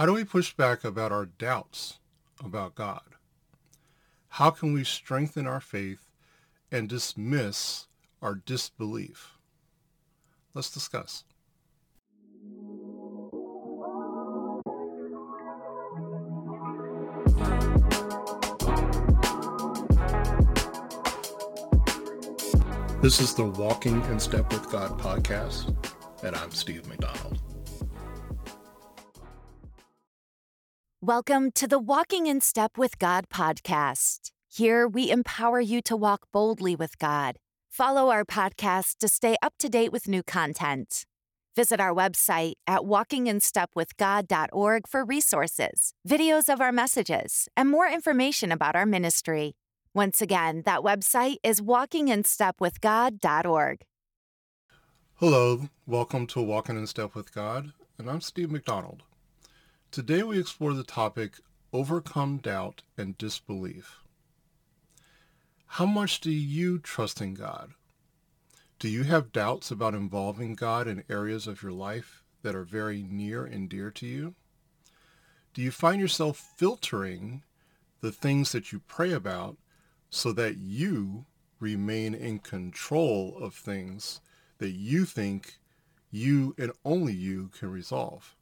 How do we push back about our doubts about God? How can we strengthen our faith and dismiss our disbelief? Let's discuss. This is the Walking in Step with God podcast, and I'm Steve McDonald. Welcome to the Walking in Step with God podcast. Here we empower you to walk boldly with God. Follow our podcast to stay up to date with new content. Visit our website at walkinginstepwithgod.org for resources, videos of our messages, and more information about our ministry. Once again, that website is walkinginstepwithgod.org. Hello, welcome to Walking in Step with God, and I'm Steve McDonald. Today we explore the topic Overcome Doubt and Disbelief. How much do you trust in God? Do you have doubts about involving God in areas of your life that are very near and dear to you? Do you find yourself filtering the things that you pray about so that you remain in control of things that you think you and only you can resolve.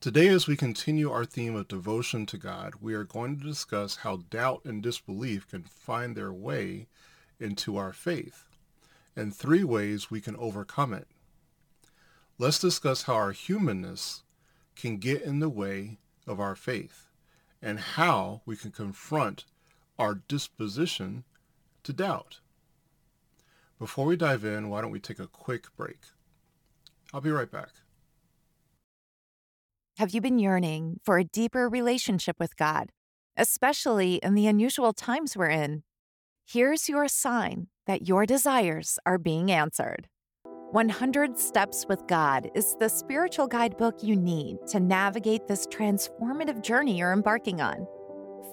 Today, as we continue our theme of devotion to God, we are going to discuss how doubt and disbelief can find their way into our faith and three ways we can overcome it. Let's discuss how our humanness can get in the way of our faith and how we can confront our disposition to doubt. Before we dive in, why don't we take a quick break? I'll be right back. Have you been yearning for a deeper relationship with God, especially in the unusual times we're in? Here's your sign that your desires are being answered. 100 Steps with God is the spiritual guidebook you need to navigate this transformative journey you're embarking on.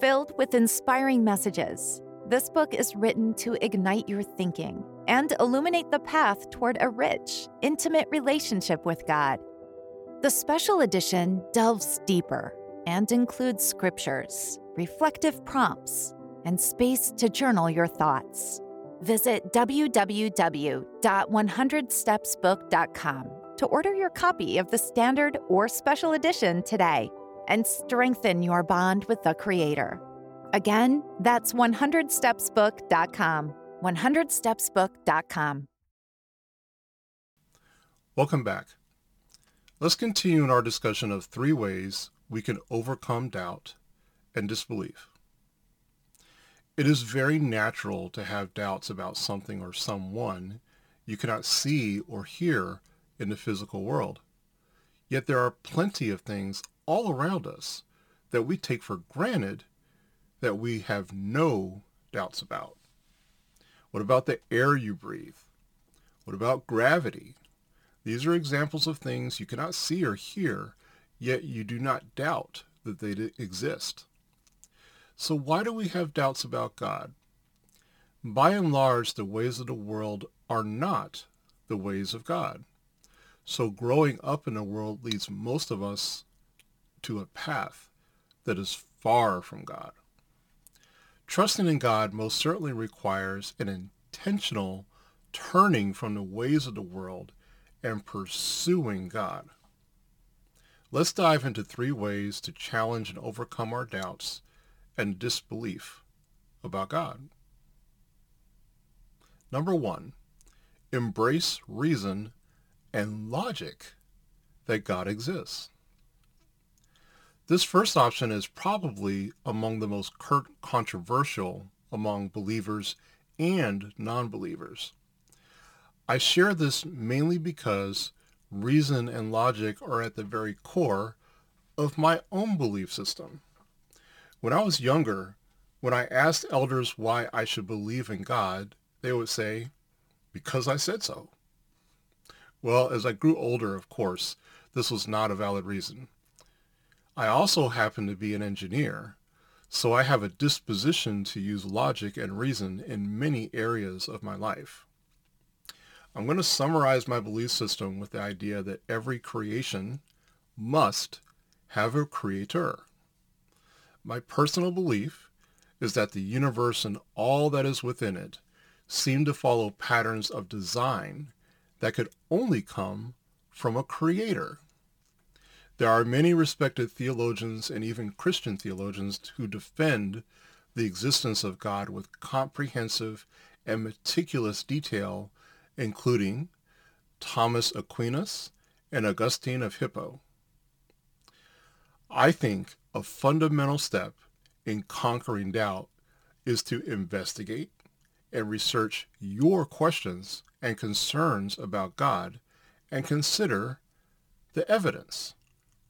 Filled with inspiring messages, this book is written to ignite your thinking and illuminate the path toward a rich, intimate relationship with God. The special edition delves deeper and includes scriptures, reflective prompts, and space to journal your thoughts. Visit www.100stepsbook.com to order your copy of the standard or special edition today and strengthen your bond with the Creator. Again, that's 100stepsbook.com. 100stepsbook.com. Welcome back. Let's continue in our discussion of three ways we can overcome doubt and disbelief. It is very natural to have doubts about something or someone you cannot see or hear in the physical world. Yet there are plenty of things all around us that we take for granted that we have no doubts about. What about the air you breathe? What about gravity? These are examples of things you cannot see or hear, yet you do not doubt that they exist. So why do we have doubts about God? By and large, the ways of the world are not the ways of God. So growing up in the world leads most of us to a path that is far from God. Trusting in God most certainly requires an intentional turning from the ways of the world and pursuing God. Let's dive into three ways to challenge and overcome our doubts and disbelief about God. Number one, embrace reason and logic that God exists. This first option is probably among the most controversial among believers and non-believers. I share this mainly because reason and logic are at the very core of my own belief system. When I was younger, when I asked elders why I should believe in God, they would say, because I said so. Well, as I grew older, of course, this was not a valid reason. I also happen to be an engineer, so I have a disposition to use logic and reason in many areas of my life. I'm going to summarize my belief system with the idea that every creation must have a creator. My personal belief is that the universe and all that is within it seem to follow patterns of design that could only come from a creator. There are many respected theologians and even Christian theologians who defend the existence of God with comprehensive and meticulous detail, including Thomas Aquinas and Augustine of Hippo. I think a fundamental step in conquering doubt is to investigate and research your questions and concerns about God and consider the evidence,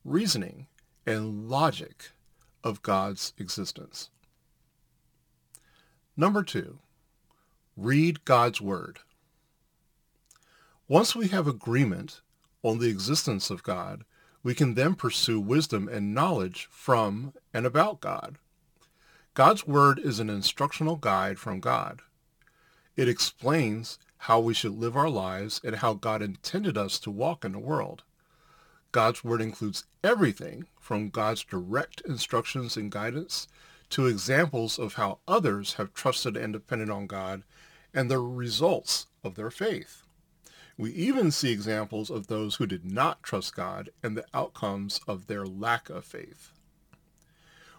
reasoning, and logic of God's existence. Number two, read God's Word. Once we have agreement on the existence of God, we can then pursue wisdom and knowledge from and about God. God's Word is an instructional guide from God. It explains how we should live our lives and how God intended us to walk in the world. God's Word includes everything from God's direct instructions and guidance to examples of how others have trusted and depended on God and the results of their faith. We even see examples of those who did not trust God and the outcomes of their lack of faith.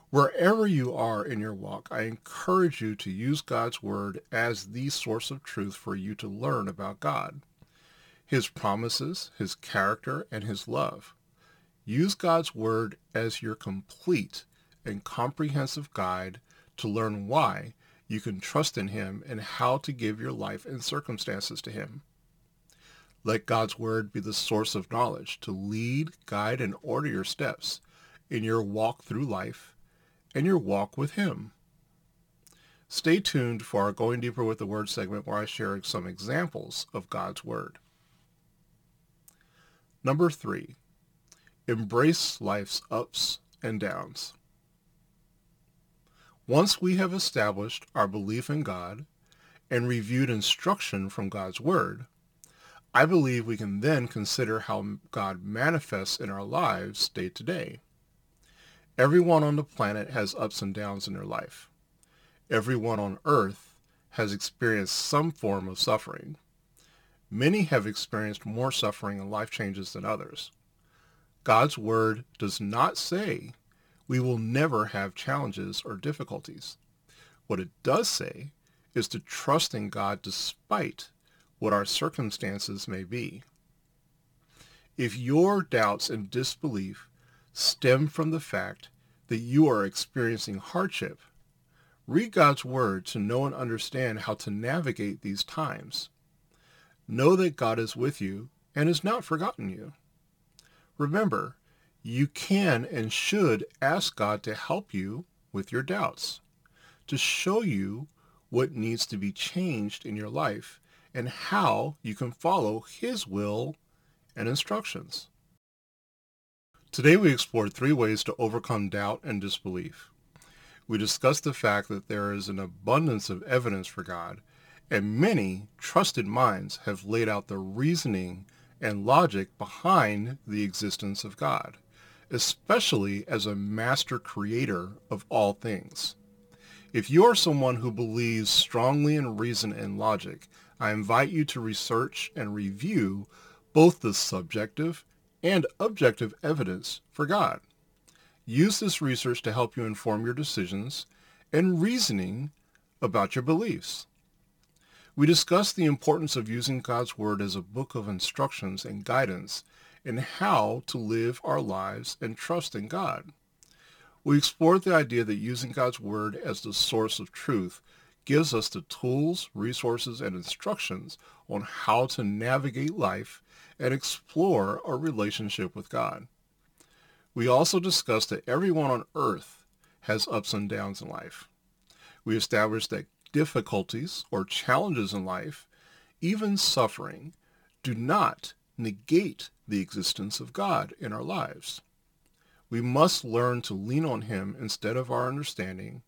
Wherever you are in your walk, I encourage you to use God's Word as the source of truth for you to learn about God, His promises, His character, and His love. Use God's Word as your complete and comprehensive guide to learn why you can trust in Him and how to give your life and circumstances to Him. Let God's Word be the source of knowledge to lead, guide, and order your steps in your walk through life and your walk with Him. Stay tuned for our Going Deeper with the Word segment where I share some examples of God's Word. Number three, embrace life's ups and downs. Once we have established our belief in God and reviewed instruction from God's Word, I believe we can then consider how God manifests in our lives day to day. Everyone on the planet has ups and downs in their life. Everyone on earth has experienced some form of suffering. Many have experienced more suffering and life changes than others. God's word does not say we will never have challenges or difficulties. What it does say is to trust in God despite what our circumstances may be. If your doubts and disbelief stem from the fact that you are experiencing hardship. Read God's Word to know and understand how to navigate these times. Know that God is with you and has not forgotten you. Remember, you can and should ask God to help you with your doubts, to show you what needs to be changed in your life and how you can follow his will and instructions. Today we explored three ways to overcome doubt and disbelief. We discussed the fact that there is an abundance of evidence for God, and many trusted minds have laid out the reasoning and logic behind the existence of God, especially as a master creator of all things. If you are someone who believes strongly in reason and logic, I invite you to research and review both the subjective and objective evidence for God. Use this research to help you inform your decisions and reasoning about your beliefs. We discussed the importance of using God's Word as a book of instructions and guidance in how to live our lives and trust in God. We explored the idea that using God's Word as the source of truth gives us the tools, resources, and instructions on how to navigate life and explore our relationship with God. We also discussed that everyone on earth has ups and downs in life. We established that difficulties or challenges in life, even suffering, do not negate the existence of God in our lives. We must learn to lean on him instead of our understanding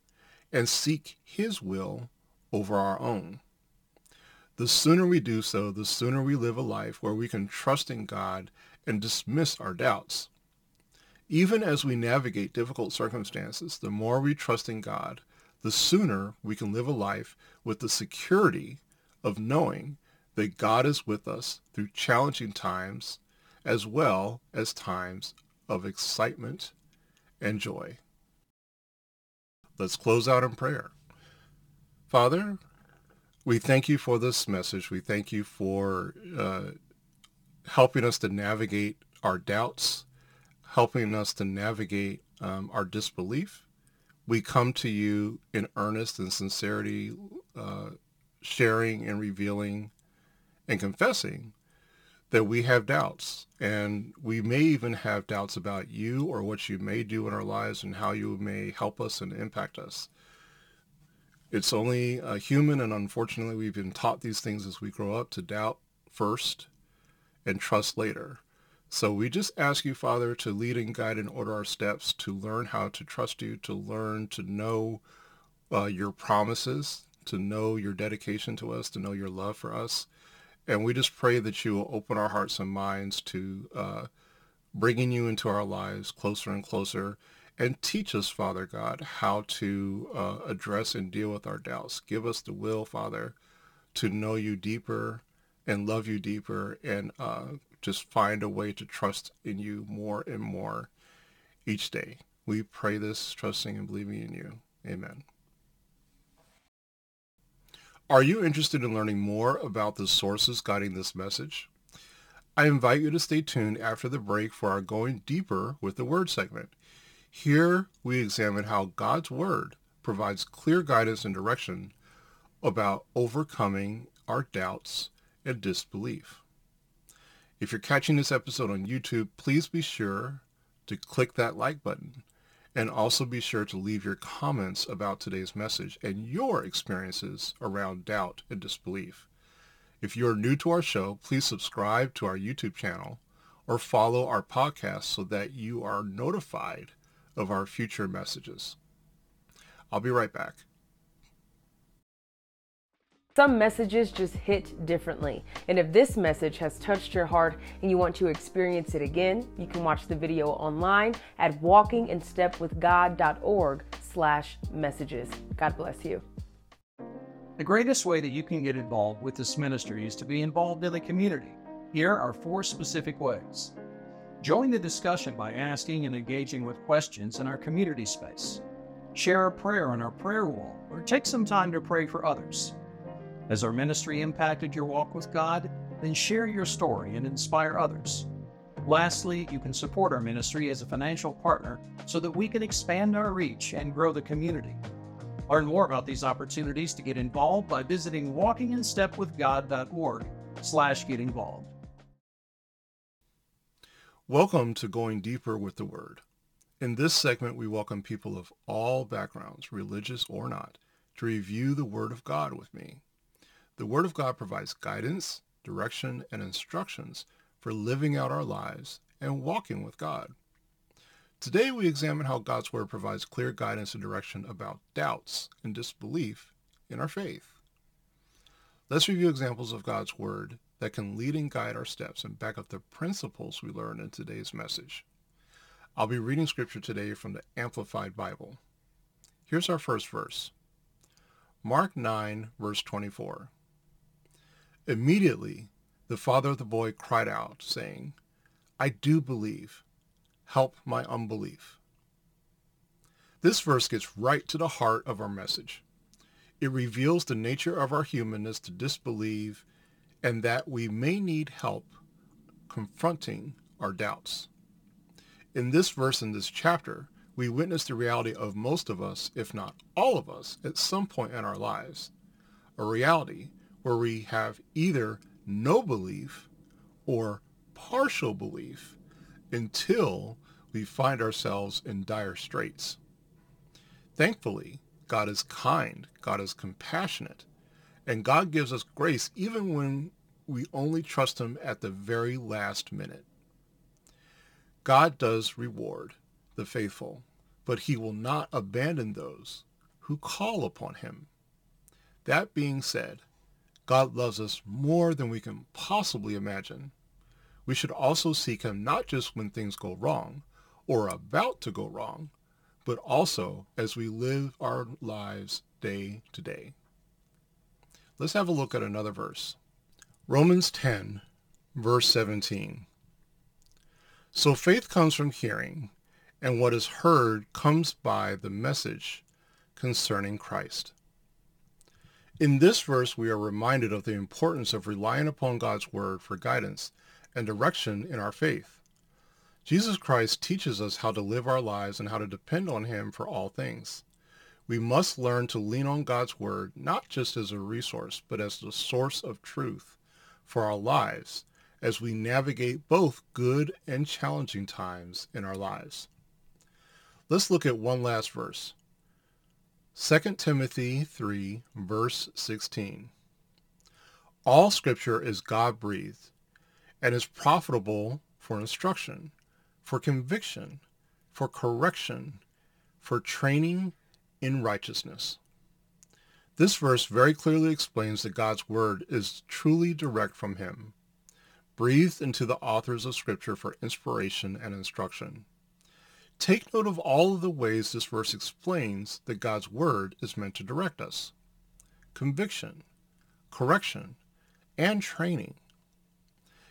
and seek his will over our own. The sooner we do so, the sooner we live a life where we can trust in God and dismiss our doubts. Even as we navigate difficult circumstances, the more we trust in God, the sooner we can live a life with the security of knowing that God is with us through challenging times as well as times of excitement and joy. Let's close out in prayer. Father, we thank you for this message. We thank you for uh, helping us to navigate our doubts, helping us to navigate um, our disbelief. We come to you in earnest and sincerity, uh, sharing and revealing and confessing that we have doubts. And we may even have doubts about you or what you may do in our lives and how you may help us and impact us. It's only a human, and unfortunately, we've been taught these things as we grow up to doubt first and trust later. So we just ask you, Father, to lead and guide and order our steps, to learn how to trust you, to learn to know uh, your promises, to know your dedication to us, to know your love for us. And we just pray that you will open our hearts and minds to uh, bringing you into our lives closer and closer and teach us, Father God, how to uh, address and deal with our doubts. Give us the will, Father, to know you deeper and love you deeper and uh, just find a way to trust in you more and more each day. We pray this trusting and believing in you. Amen. Are you interested in learning more about the sources guiding this message? I invite you to stay tuned after the break for our Going Deeper with the Word segment. Here we examine how God's Word provides clear guidance and direction about overcoming our doubts and disbelief. If you're catching this episode on YouTube, please be sure to click that like button and also be sure to leave your comments about today's message and your experiences around doubt and disbelief. If you're new to our show, please subscribe to our YouTube channel or follow our podcast so that you are notified of our future messages. I'll be right back. Some messages just hit differently. And if this message has touched your heart and you want to experience it again, you can watch the video online at walkinginstepwithgod.org slash messages. God bless you. The greatest way that you can get involved with this ministry is to be involved in the community. Here are four specific ways. Join the discussion by asking and engaging with questions in our community space. Share a prayer on our prayer wall or take some time to pray for others. Has our ministry impacted your walk with God? Then share your story and inspire others. Lastly, you can support our ministry as a financial partner so that we can expand our reach and grow the community. Learn more about these opportunities to get involved by visiting walkinginstepwithgod.org slash get involved. Welcome to Going Deeper with the Word. In this segment, we welcome people of all backgrounds, religious or not, to review the Word of God with me. The Word of God provides guidance, direction, and instructions for living out our lives and walking with God. Today we examine how God's Word provides clear guidance and direction about doubts and disbelief in our faith. Let's review examples of God's Word that can lead and guide our steps and back up the principles we learn in today's message. I'll be reading scripture today from the Amplified Bible. Here's our first verse. Mark 9, verse 24. Immediately, the father of the boy cried out, saying, I do believe. Help my unbelief. This verse gets right to the heart of our message. It reveals the nature of our humanness to disbelieve and that we may need help confronting our doubts. In this verse in this chapter, we witness the reality of most of us, if not all of us, at some point in our lives. A reality where we have either no belief or partial belief until we find ourselves in dire straits. Thankfully, God is kind, God is compassionate, and God gives us grace even when we only trust him at the very last minute. God does reward the faithful, but he will not abandon those who call upon him. That being said, God loves us more than we can possibly imagine. We should also seek him not just when things go wrong or about to go wrong, but also as we live our lives day to day. Let's have a look at another verse. Romans 10, verse 17. So faith comes from hearing, and what is heard comes by the message concerning Christ. In this verse, we are reminded of the importance of relying upon God's word for guidance and direction in our faith. Jesus Christ teaches us how to live our lives and how to depend on him for all things. We must learn to lean on God's word not just as a resource, but as the source of truth for our lives as we navigate both good and challenging times in our lives. Let's look at one last verse. 2 Timothy 3, verse 16. All scripture is God-breathed and is profitable for instruction, for conviction, for correction, for training in righteousness. This verse very clearly explains that God's word is truly direct from him breathed into the authors of Scripture for inspiration and instruction. Take note of all of the ways this verse explains that God's Word is meant to direct us. Conviction, correction, and training.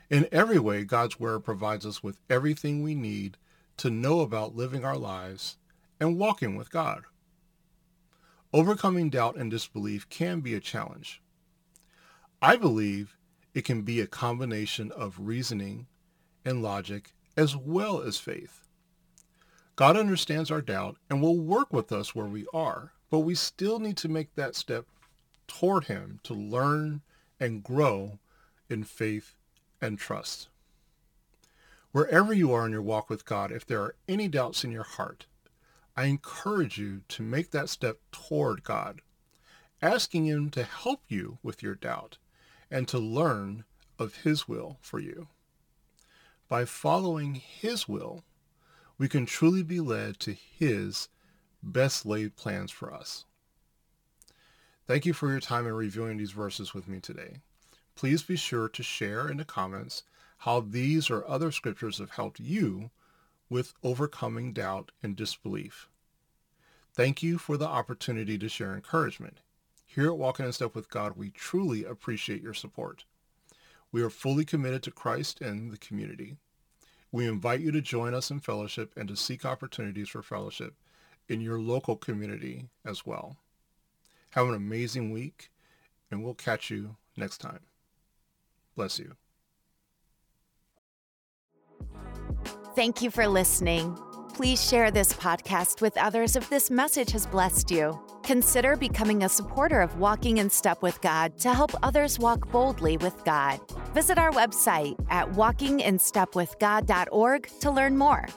In every way, God's Word provides us with everything we need to know about living our lives and walking with God. Overcoming doubt and disbelief can be a challenge. I believe it can be a combination of reasoning and logic as well as faith. God understands our doubt and will work with us where we are, but we still need to make that step toward him to learn and grow in faith and trust. Wherever you are in your walk with God, if there are any doubts in your heart, I encourage you to make that step toward God, asking him to help you with your doubt and to learn of his will for you. By following his will, we can truly be led to his best laid plans for us. Thank you for your time in reviewing these verses with me today. Please be sure to share in the comments how these or other scriptures have helped you with overcoming doubt and disbelief. Thank you for the opportunity to share encouragement. Here at Walking in Step with God, we truly appreciate your support. We are fully committed to Christ and the community. We invite you to join us in fellowship and to seek opportunities for fellowship in your local community as well. Have an amazing week, and we'll catch you next time. Bless you. Thank you for listening. Please share this podcast with others if this message has blessed you. Consider becoming a supporter of Walking in Step with God to help others walk boldly with God. Visit our website at walkinginstepwithgod.org to learn more.